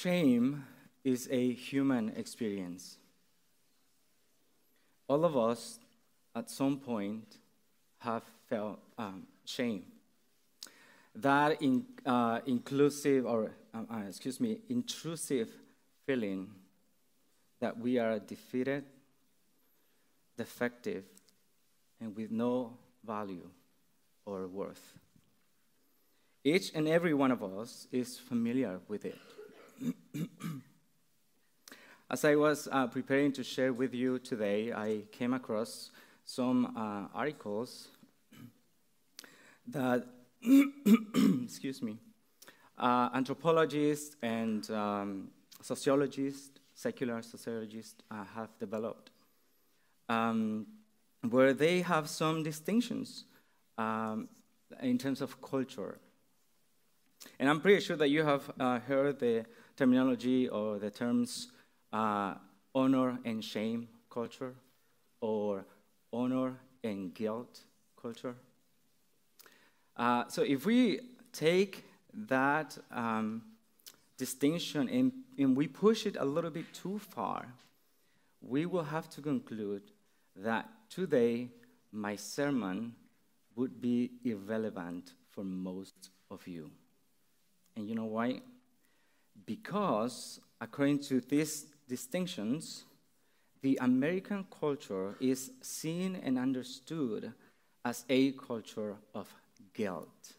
shame is a human experience. All of us, at some point, have felt um, shame. That in, uh, inclusive, or um, uh, excuse me, intrusive feeling that we are defeated, defective, and with no value or worth. Each and every one of us is familiar with it. As I was uh, preparing to share with you today, I came across some uh, articles that, excuse me, uh, anthropologists and um, sociologists, secular sociologists, uh, have developed, um, where they have some distinctions um, in terms of culture. And I'm pretty sure that you have uh, heard the terminology or the terms uh, honor and shame culture or honor and guilt culture. Uh, so if we take that um, distinction and, and we push it a little bit too far, we will have to conclude that today my sermon would be irrelevant for most of you. And you know why? Because according to these distinctions, the American culture is seen and understood as a culture of guilt.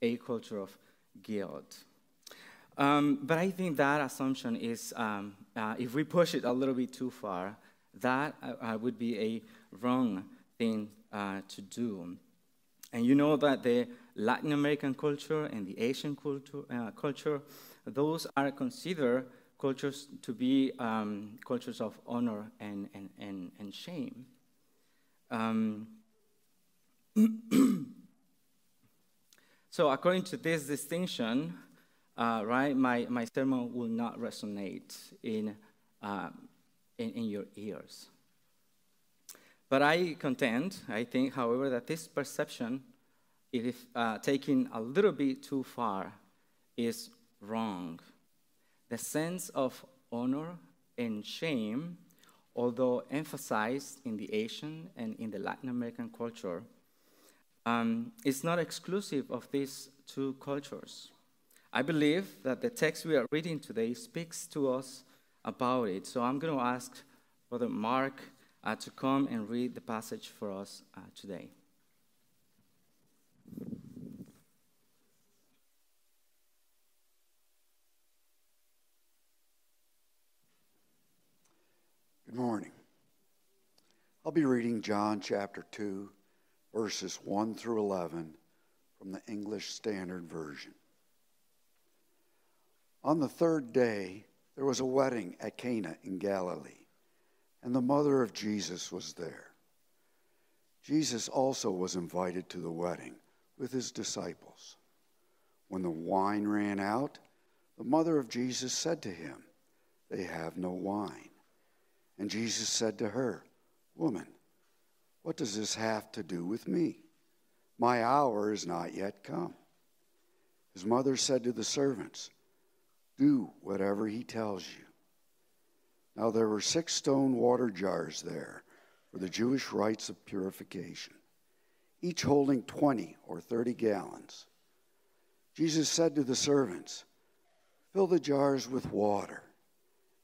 A culture of guilt. Um, but I think that assumption is, um, uh, if we push it a little bit too far, that uh, uh would be a wrong thing uh, to do. And you know that the Latin American culture and the Asian culture, uh, culture those are considered cultures to be um, cultures of honor and, and, and, and shame. Um, so, according to this distinction, uh, right, my, my sermon will not resonate in, uh, in, in your ears. But I contend, I think, however, that this perception, if uh, taken a little bit too far, is wrong. The sense of honor and shame, although emphasized in the Asian and in the Latin American culture, um, is not exclusive of these two cultures. I believe that the text we are reading today speaks to us about it. So I'm going to ask Brother Mark uh, to come and read the passage for us uh, today. Good morning. I'll be reading John chapter 2, verses 1 through 11 from the English Standard Version. On the third day, there was a wedding at Cana in Galilee, and the mother of Jesus was there. Jesus also was invited to the wedding with his disciples. When the wine ran out, the mother of Jesus said to him, They have no wine. And Jesus said to her, Woman, what does this have to do with me? My hour is not yet come. His mother said to the servants, Do whatever he tells you. Now there were six stone water jars there for the Jewish rites of purification, each holding 20 or 30 gallons. Jesus said to the servants, Fill the jars with water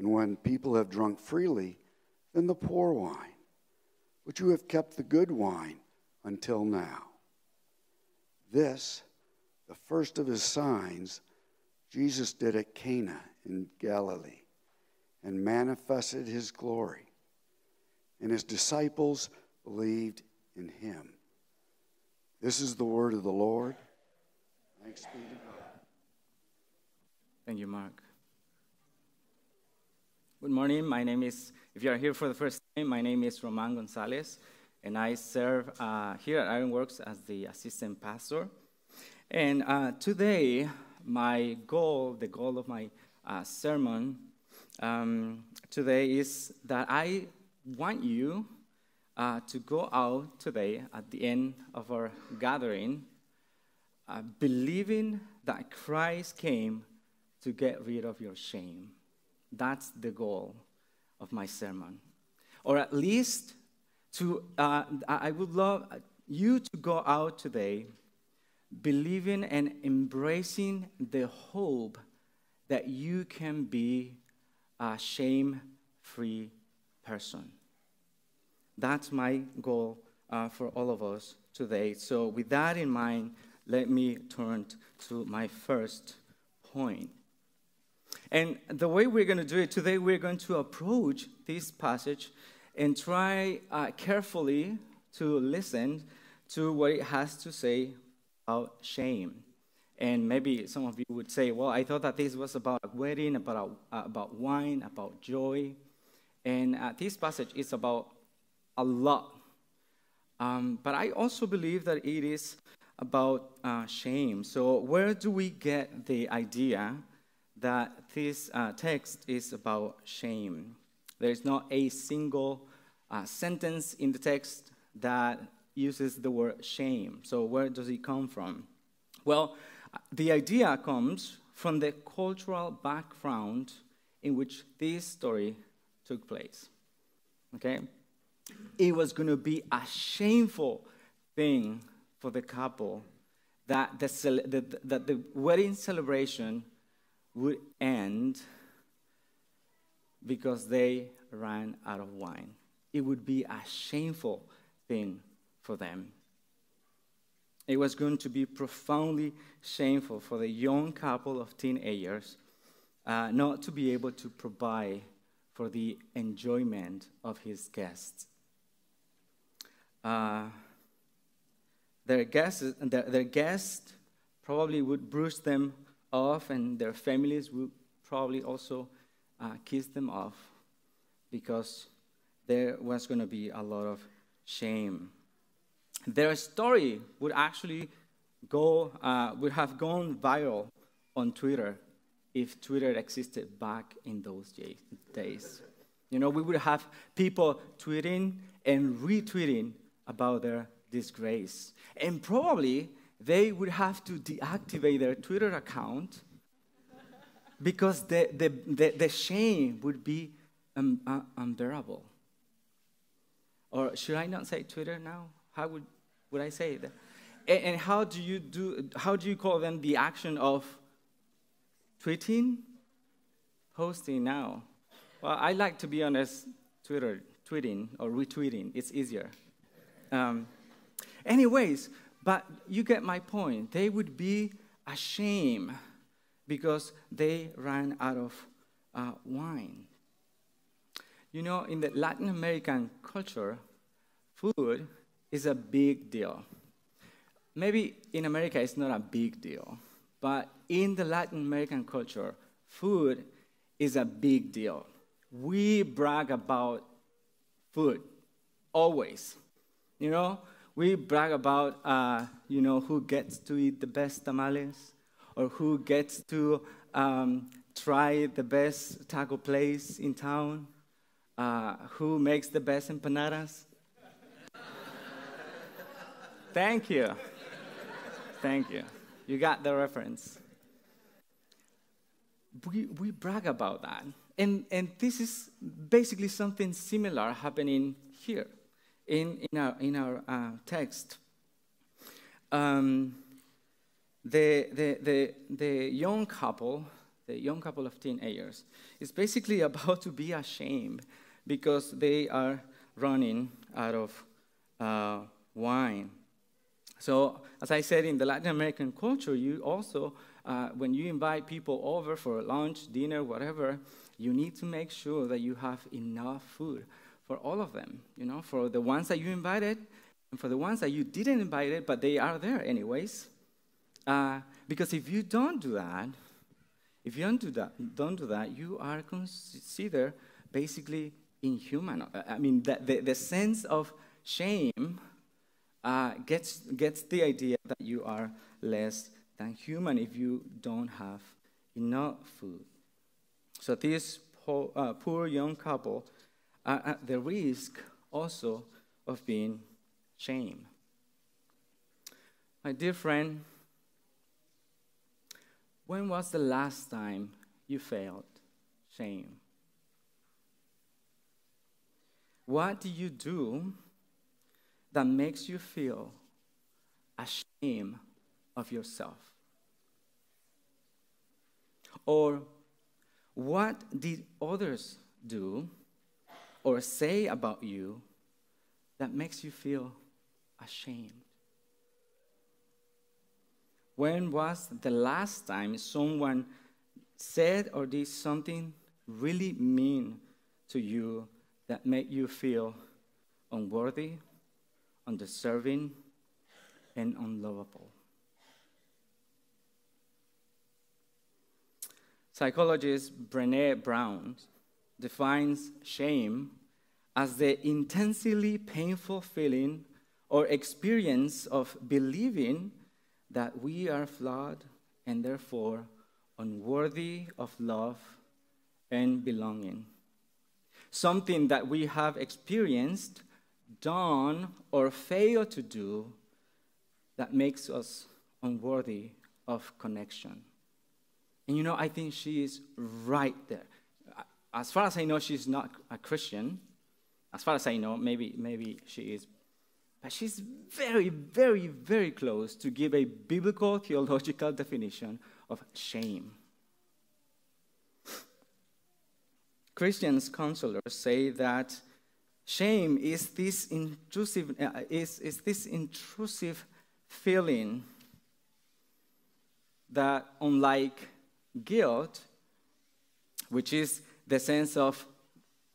and when people have drunk freely, then the poor wine. But you have kept the good wine until now. This, the first of his signs, Jesus did at Cana in Galilee and manifested his glory. And his disciples believed in him. This is the word of the Lord. Thanks be to God. Thank you, Mark. Good morning. My name is, if you are here for the first time, my name is Roman Gonzalez, and I serve uh, here at Iron Works as the assistant pastor. And uh, today, my goal, the goal of my uh, sermon um, today is that I want you uh, to go out today at the end of our gathering, uh, believing that Christ came to get rid of your shame. That's the goal of my sermon. Or at least to, uh, I would love you to go out today believing and embracing the hope that you can be a shame free person. That's my goal uh, for all of us today. So, with that in mind, let me turn to my first point. And the way we're going to do it today, we're going to approach this passage and try uh, carefully to listen to what it has to say about shame. And maybe some of you would say, well, I thought that this was about a wedding, about, uh, about wine, about joy. And uh, this passage is about a lot. Um, but I also believe that it is about uh, shame. So, where do we get the idea that this uh, text is about shame? There is not a single uh, sentence in the text that uses the word shame. So, where does it come from? Well, the idea comes from the cultural background in which this story took place. Okay? It was going to be a shameful thing for the couple that the, that the wedding celebration would end because they ran out of wine. It would be a shameful thing for them. It was going to be profoundly shameful for the young couple of teenagers uh, not to be able to provide for the enjoyment of his guests. Uh, their guests, their, their guests probably would bruise them off, and their families would probably also uh, kiss them off because there was going to be a lot of shame their story would actually go, uh, would have gone viral on Twitter if Twitter existed back in those days. You know, we would have people tweeting and retweeting about their disgrace. And probably they would have to deactivate their Twitter account because the, the, the, the shame would be um, uh, unbearable. Or should I not say Twitter now? How would, would I say that? And, and how do you do, how do you call them the action of tweeting? Posting now. Well, I like to be honest, Twitter, tweeting or retweeting. It's easier. Um, anyways, but you get my point. They would be ashamed because they ran out of uh, wine. You know, in the Latin American culture, food is a big deal. Maybe in America it's not a big deal, but in the Latin American culture, food is a big deal. We brag about food always. You know, we brag about uh, you know who gets to eat the best tamales, or who gets to um, try the best taco place in town, uh, who makes the best empanadas. Thank you. Thank you. You got the reference. We, we brag about that. And, and this is basically something similar happening here in, in our, in our uh, text. Um, the, the, the, the young couple, the young couple of teenagers, is basically about to be ashamed because they are running out of uh, wine. So, as I said, in the Latin American culture, you also, uh, when you invite people over for lunch, dinner, whatever, you need to make sure that you have enough food for all of them. You know, for the ones that you invited, and for the ones that you didn't invite, it, but they are there anyways. Uh, because if you don't do that, if you don't do that, don't do that, you are considered basically inhuman. I mean, the, the, the sense of shame uh, gets, gets the idea that you are less than human if you don't have enough food. So this uh, poor young couple are at the risk also of being shamed. My dear friend, when was the last time you felt shame? What do you do that makes you feel ashamed of yourself? Or what did others do or say about you that makes you feel ashamed? When was the last time someone said or did something really mean to you that made you feel unworthy, undeserving, and unlovable? Psychologist Brene Brown defines shame as the intensely painful feeling or experience of believing that we are flawed and therefore unworthy of love and belonging. Something that we have experienced, done, or failed to do that makes us unworthy of connection. And you know, I think she is right there. As far as I know, she's not a Christian. As far as I know, maybe, maybe she is but she's very, very, very close to give a biblical theological definition of shame. Christians counselors say that shame is this intrusive, uh, is, is this intrusive feeling that, unlike guilt, which is the sense of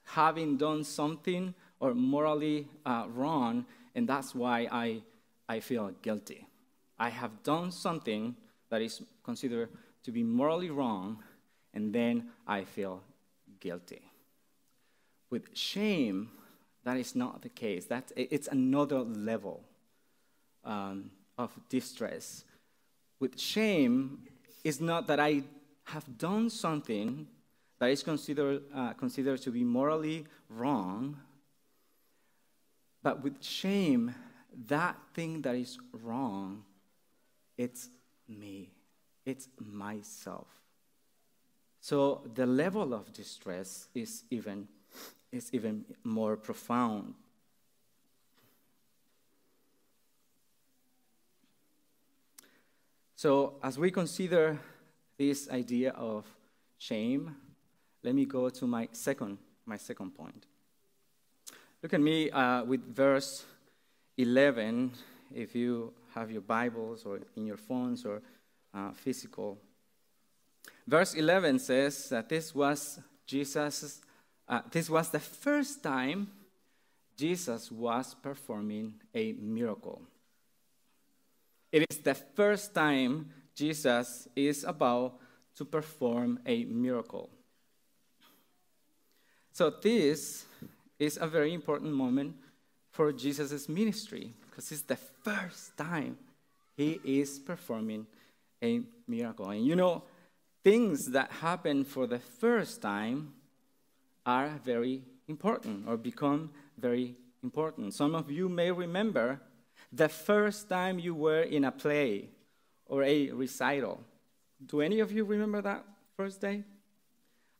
having done something or morally uh, wrong, and that's why I, I feel guilty. I have done something that is considered to be morally wrong, and then I feel guilty. With shame, that is not the case. That's, it's another level um, of distress. With shame, it's not that I have done something that is considered, uh, considered to be morally wrong, but with shame, that thing that is wrong, it's me, it's myself. So the level of distress is even, is even more profound. So, as we consider this idea of shame, let me go to my second, my second point. Look at me uh, with verse 11, if you have your Bibles or in your phones or uh, physical. Verse 11 says that this was Jesus, uh, this was the first time Jesus was performing a miracle. It is the first time Jesus is about to perform a miracle. So, this is a very important moment for Jesus' ministry because it's the first time he is performing a miracle. And you know, things that happen for the first time are very important or become very important. Some of you may remember the first time you were in a play or a recital. Do any of you remember that first day?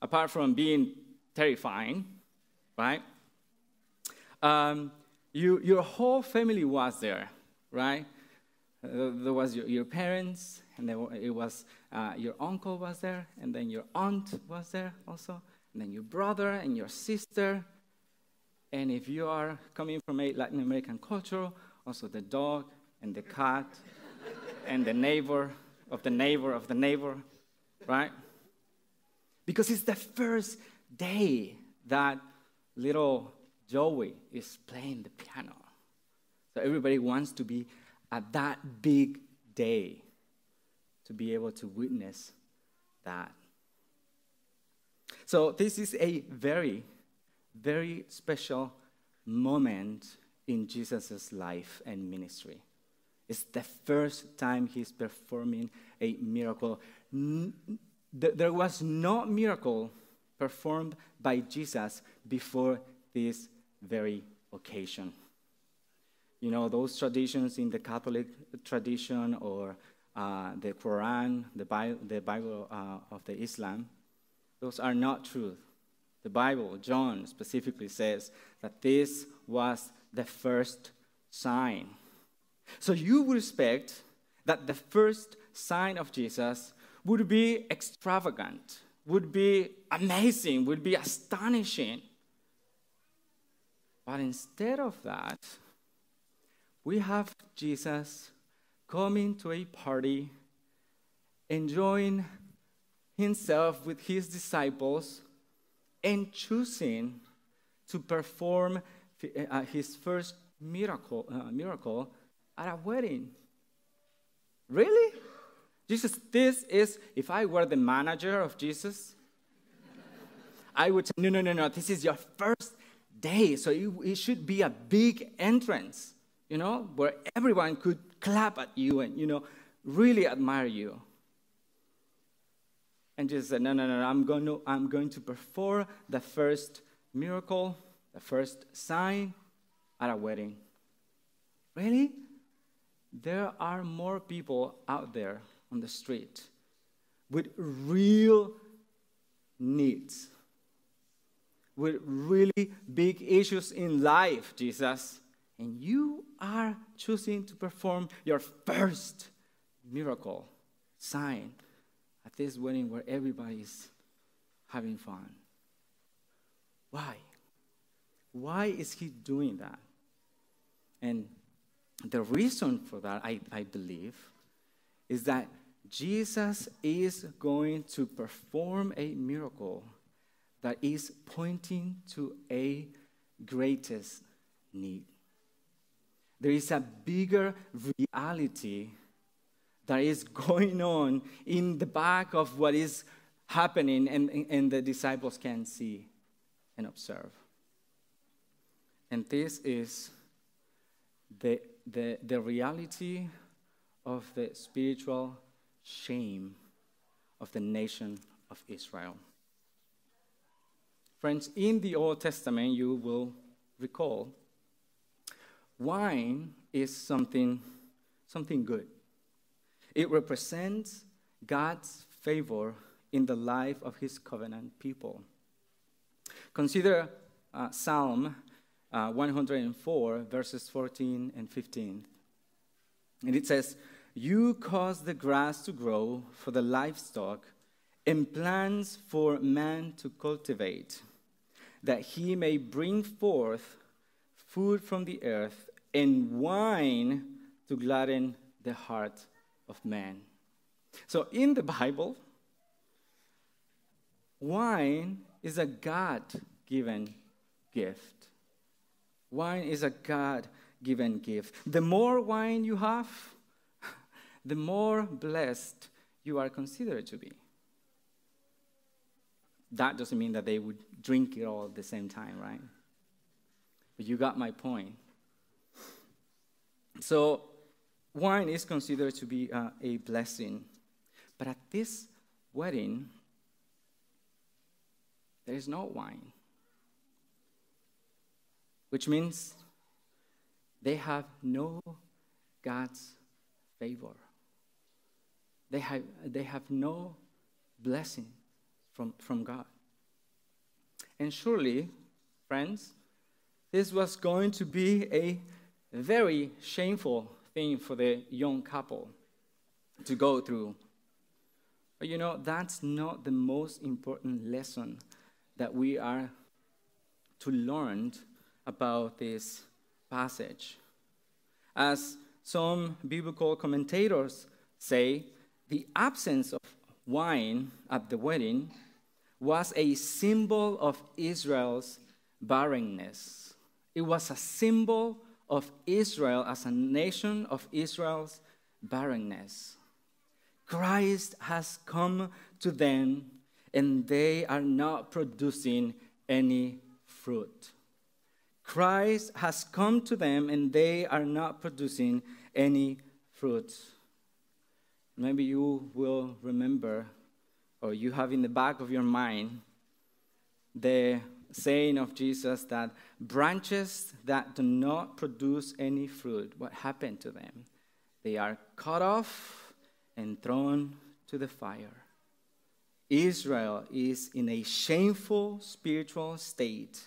Apart from being terrifying, right? um, you, your whole family was there, right? Uh, there was your, your parents, and it was uh, your uncle was there, and then your aunt was there also, and then your brother and your sister. And if you are coming from a Latin American culture, also the dog and the cat and the neighbor of the neighbor of the neighbor, right? Because it's the first day that little Joey is playing the piano. So everybody wants to be at that big day to be able to witness that. So this is a very very special moment in Jesus' life and ministry. It's the first time he's performing a miracle. There was no miracle performed by Jesus before this very occasion. You know, those traditions in the Catholic tradition or uh, the Quran, the Bible, the Bible uh, of the Islam, those are not truth. The Bible, John specifically says that this was the first sign. So you would expect that the first sign of Jesus would be extravagant, would be amazing, would be astonishing. But instead of that, we have Jesus coming to a party, enjoying himself with his disciples, and choosing to perform uh, his first miracle, uh, miracle at a wedding. Really? Jesus, this is, if I were the manager of Jesus, I would say, no, no, no, no, this is your first day. So it, it should be a big entrance, you know, where everyone could clap at you and, you know, really admire you. And Jesus said, no, no, no, I'm going to, I'm going to perform the first miracle, the first sign at a wedding. Really? There are more people out there on the street with real needs, with really big issues in life, Jesus. And you are choosing to perform your first miracle sign at this wedding where everybody is having fun. Why? Why is he doing that? And the reason for that, I, I believe, is that Jesus is going to perform a miracle that is pointing to a greatest need. There is a bigger reality that is going on in the back of what is happening, and, and the disciples can see and observe. And this is the, the, the reality of the spiritual shame of the nation of Israel. Friends, in the Old Testament, you will recall wine is something, something good. It represents God's favor in the life of his covenant people. Consider uh, Psalm uh, 104, verses 14 and 15. And it says, You cause the grass to grow for the livestock and plants for man to cultivate, that he may bring forth food from the earth and wine to gladden the heart of man. So in the Bible, wine is a God given gift. Wine is a God given gift. The more wine you have, the more blessed you are considered to be. That doesn't mean that they would drink it all at the same time, right? But you got my point. So, wine is considered to be uh, a blessing. But at this wedding, there is no wine which means they have no God's favor. They have, they have no blessing from, from God. And surely, friends, this was going to be a very shameful thing for the young couple to go through. But you know, that's not the most important lesson that we are to learn about this passage. As some biblical commentators say, the absence of wine at the wedding was a symbol of Israel's barrenness. It was a symbol of Israel as a nation of Israel's barrenness. Christ has come to them and they are not producing any fruit. Christ has come to them and they are not producing any fruit. Maybe you will remember, or you have in the back of your mind, the saying of Jesus that branches that do not produce any fruit, what happened to them? They are cut off and thrown to the fire. Israel is in a shameful spiritual state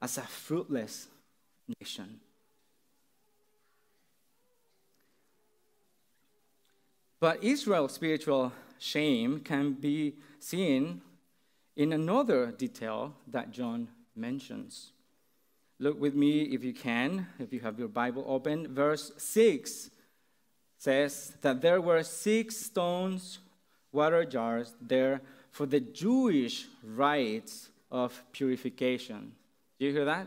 as a fruitless nation. But Israel's spiritual shame can be seen in another detail that John mentions. Look with me if you can, if you have your Bible open. Verse 6 says that there were six stones, water jars there for the Jewish rites of purification. Do you hear that?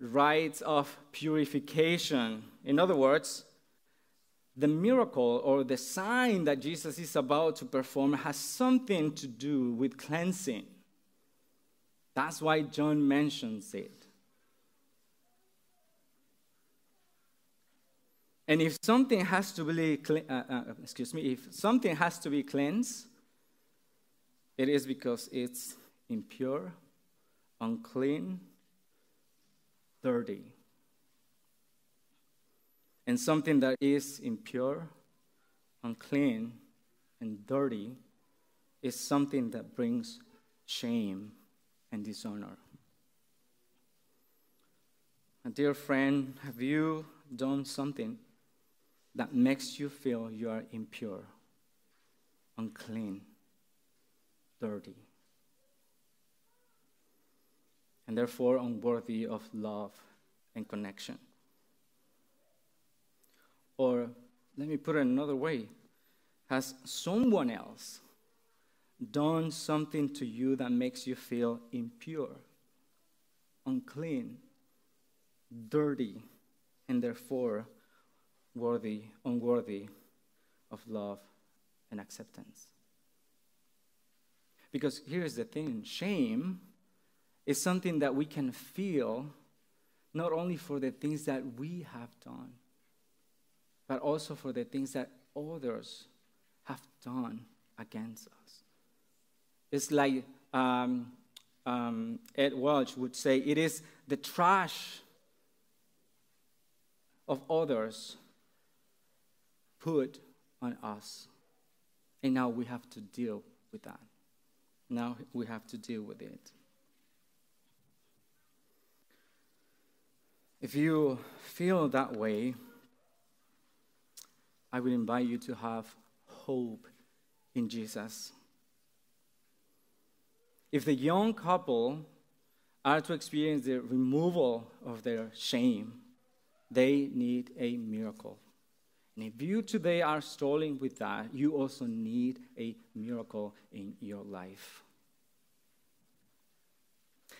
Rites of purification. In other words, the miracle or the sign that Jesus is about to perform has something to do with cleansing. That's why John mentions it. And if something has to be, uh, uh, excuse me, if something has to be cleansed, it is because it's impure, unclean, dirty. And something that is impure, unclean, and dirty is something that brings shame and dishonor. My dear friend, have you done something that makes you feel you are impure, unclean, dirty, and therefore unworthy of love and connection. Or let me put it another way Has someone else done something to you that makes you feel impure, unclean, dirty, and therefore worthy, unworthy of love and acceptance. Because here's the thing shame is something that we can feel not only for the things that we have done, but also for the things that others have done against us. It's like um, um, Ed Welch would say it is the trash of others put on us. And now we have to deal with that. Now we have to deal with it. If you feel that way, I would invite you to have hope in Jesus. If the young couple are to experience the removal of their shame, they need a miracle. And if you today are struggling with that, you also need a miracle in your life.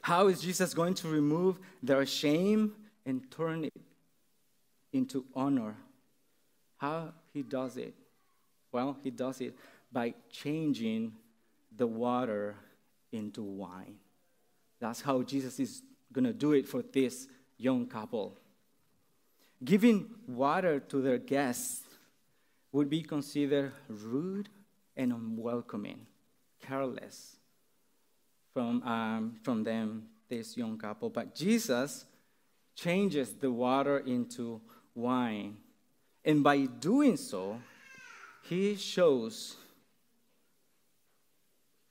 How is Jesus going to remove their shame and turn it into honor? How he does it? Well, he does it by changing the water into wine. That's how Jesus is going to do it for this young couple. Giving water to their guests would be considered rude and unwelcoming, careless from, um, from them, this young couple. But Jesus changes the water into wine. And by doing so, he shows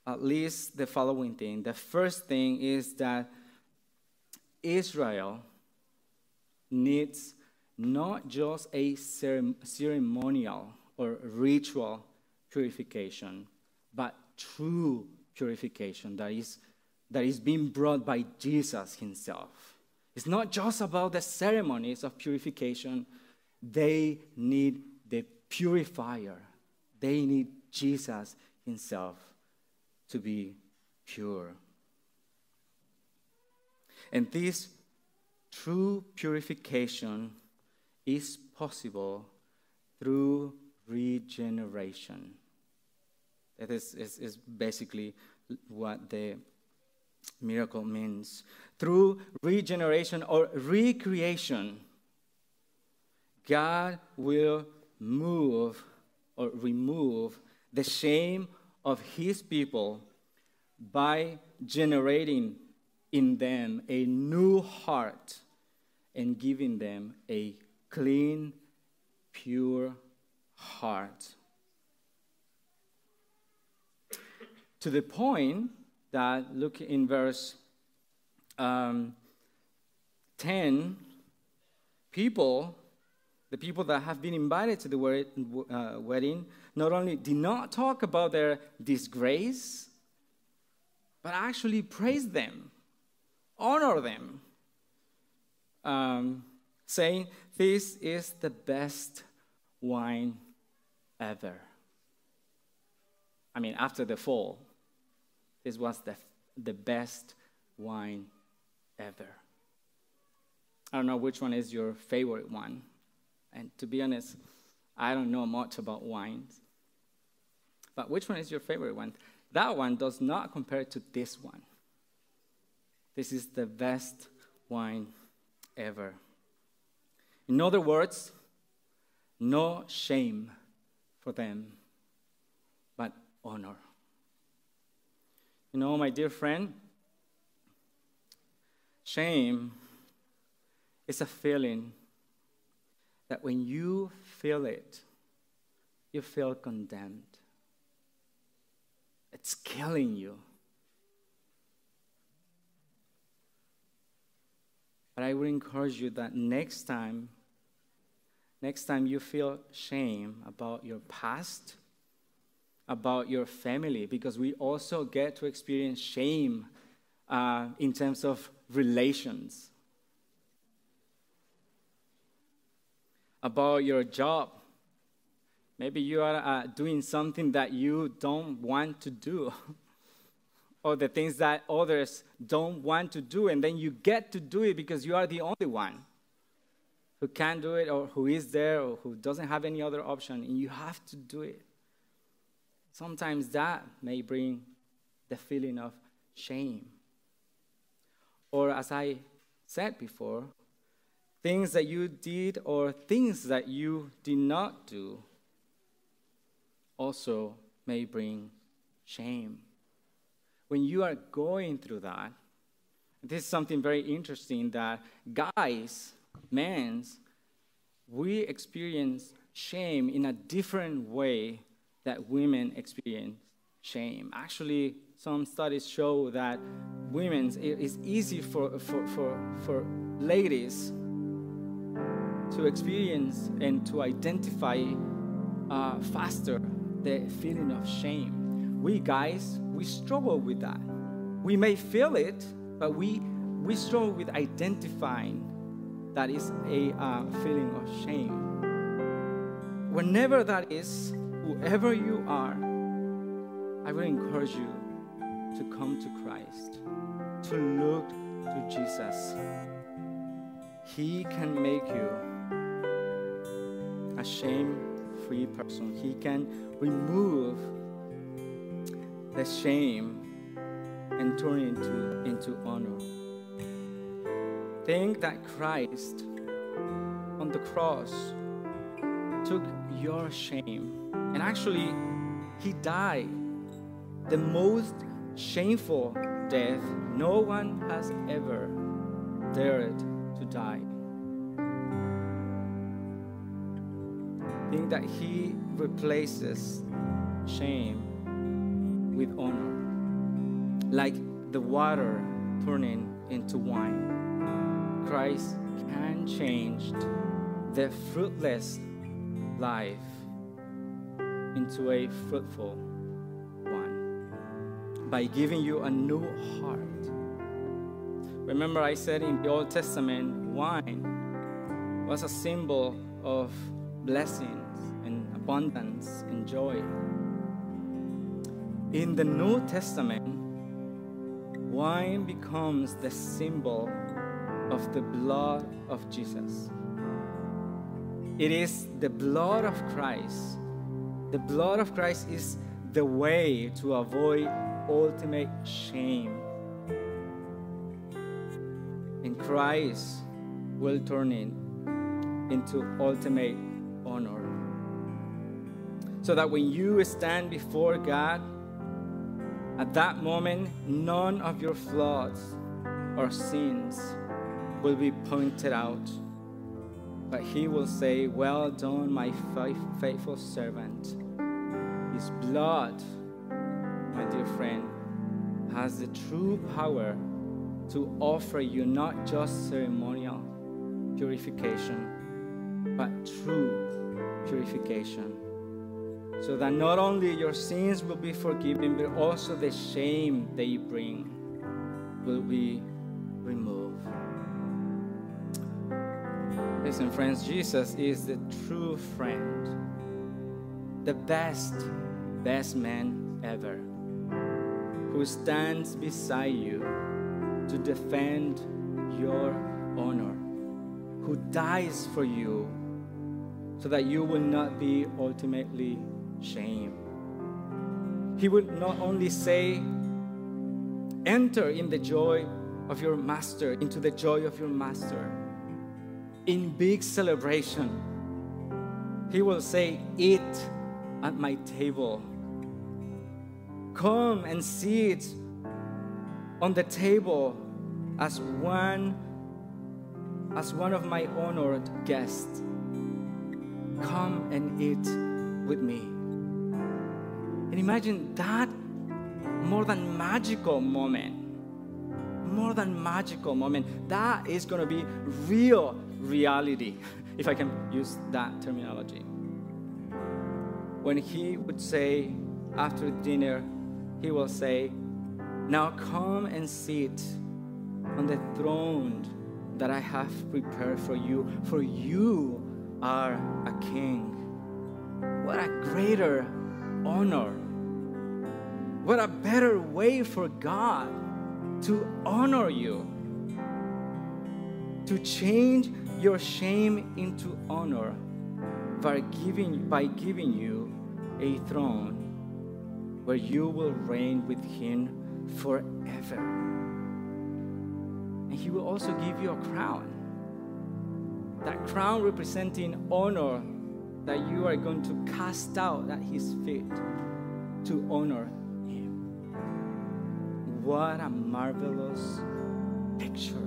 at least the following thing. The first thing is that Israel needs not just a ceremonial or ritual purification, but true purification that is, that is being brought by Jesus himself. It's not just about the ceremonies of purification, they need the purifier, they need Jesus himself to be pure. And this true purification is possible through regeneration. That is, is, is basically what the miracle means. Through regeneration or recreation, God will move or remove the shame of his people by generating in them a new heart and giving them a clean, pure heart. To the point that, look in verse um, 10, people, the people that have been invited to the uh, wedding, not only did not talk about their disgrace, but actually praise them, honor them, um, saying, This is the best wine ever. I mean, after the fall, this was the, the best wine ever. I don't know which one is your favorite one. And to be honest, I don't know much about wines. But which one is your favorite one? That one does not compare to this one. This is the best wine ever. In other words, no shame for them, but honor. You know, my dear friend, shame is a feeling that when you feel it, you feel condemned. It's killing you. But I would encourage you that next time, next time you feel shame about your past, about your family, because we also get to experience shame uh, in terms of relations, about your job, Maybe you are uh, doing something that you don't want to do, or the things that others don't want to do, and then you get to do it because you are the only one who can do it, or who is there, or who doesn't have any other option, and you have to do it. Sometimes that may bring the feeling of shame. Or, as I said before, things that you did or things that you did not do also may bring shame. When you are going through that, this is something very interesting that guys, men, we experience shame in a different way that women experience shame. Actually, some studies show that women, it's easy for, for, for, for ladies to experience and to identify uh, faster the feeling of shame. We guys, we struggle with that. We may feel it, but we, we struggle with identifying that is a uh, feeling of shame. Whenever that is, whoever you are, I will encourage you to come to Christ, to look to Jesus. He can make you shame free person. He can remove the shame and turn it into, into honor. Think that Christ on the cross took your shame and actually he died the most shameful death no one has ever dared to die. Think that He replaces shame with honor. Like the water turning into wine, Christ can change the fruitless life into a fruitful one by giving you a new heart. Remember, I said in the Old Testament, wine was a symbol of blessings and abundance and joy. In the New Testament, wine becomes the symbol of the blood of Jesus. It is the blood of Christ. The blood of Christ is the way to avoid ultimate shame And Christ will turn it into ultimate. So that when you stand before God, at that moment, none of your flaws or sins will be pointed out. But he will say, Well done, my faithful servant. His blood, my dear friend, has the true power to offer you not just ceremonial purification, but true purification. So that not only your sins will be forgiven, but also the shame they bring will be removed. Listen, friends, Jesus is the true friend, the best, best man ever, who stands beside you to defend your honor, who dies for you so that you will not be ultimately shamed. He would not only say, Enter in the joy of your master, into the joy of your master in big celebration. He will say, Eat at my table. Come and sit on the table as one as one of my honored guests. Come and eat with me. And imagine that more than magical moment. More than magical moment. That is going to be real reality, if I can use that terminology. When he would say after dinner, he will say, Now come and sit on the throne that I have prepared for you, for you are a king. What a greater honor. What a better way for God to honor you, to change your shame into honor by giving, by giving you a throne where you will reign with Him forever. And He will also give you a crown. That crown representing honor that you are going to cast out at His feet to honor. What a marvelous picture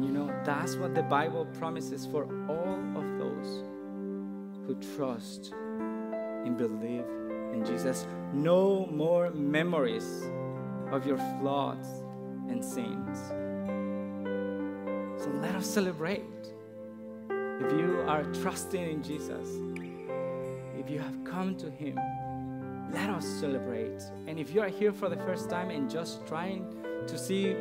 and you know, that's what the Bible promises for all of those who trust and believe in Jesus. No more memories of your flaws and sins. So let us celebrate. If you are trusting in Jesus, if you have come to Him, let us celebrate. And if you are here for the first time and just trying to see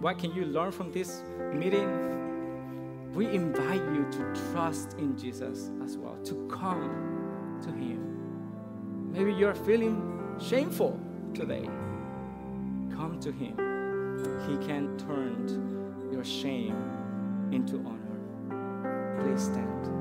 what can you learn from this meeting? We invite you to trust in Jesus as well, to come to Him. Maybe you're feeling shameful today. Come to Him. He can turn your shame into honor. Please stand.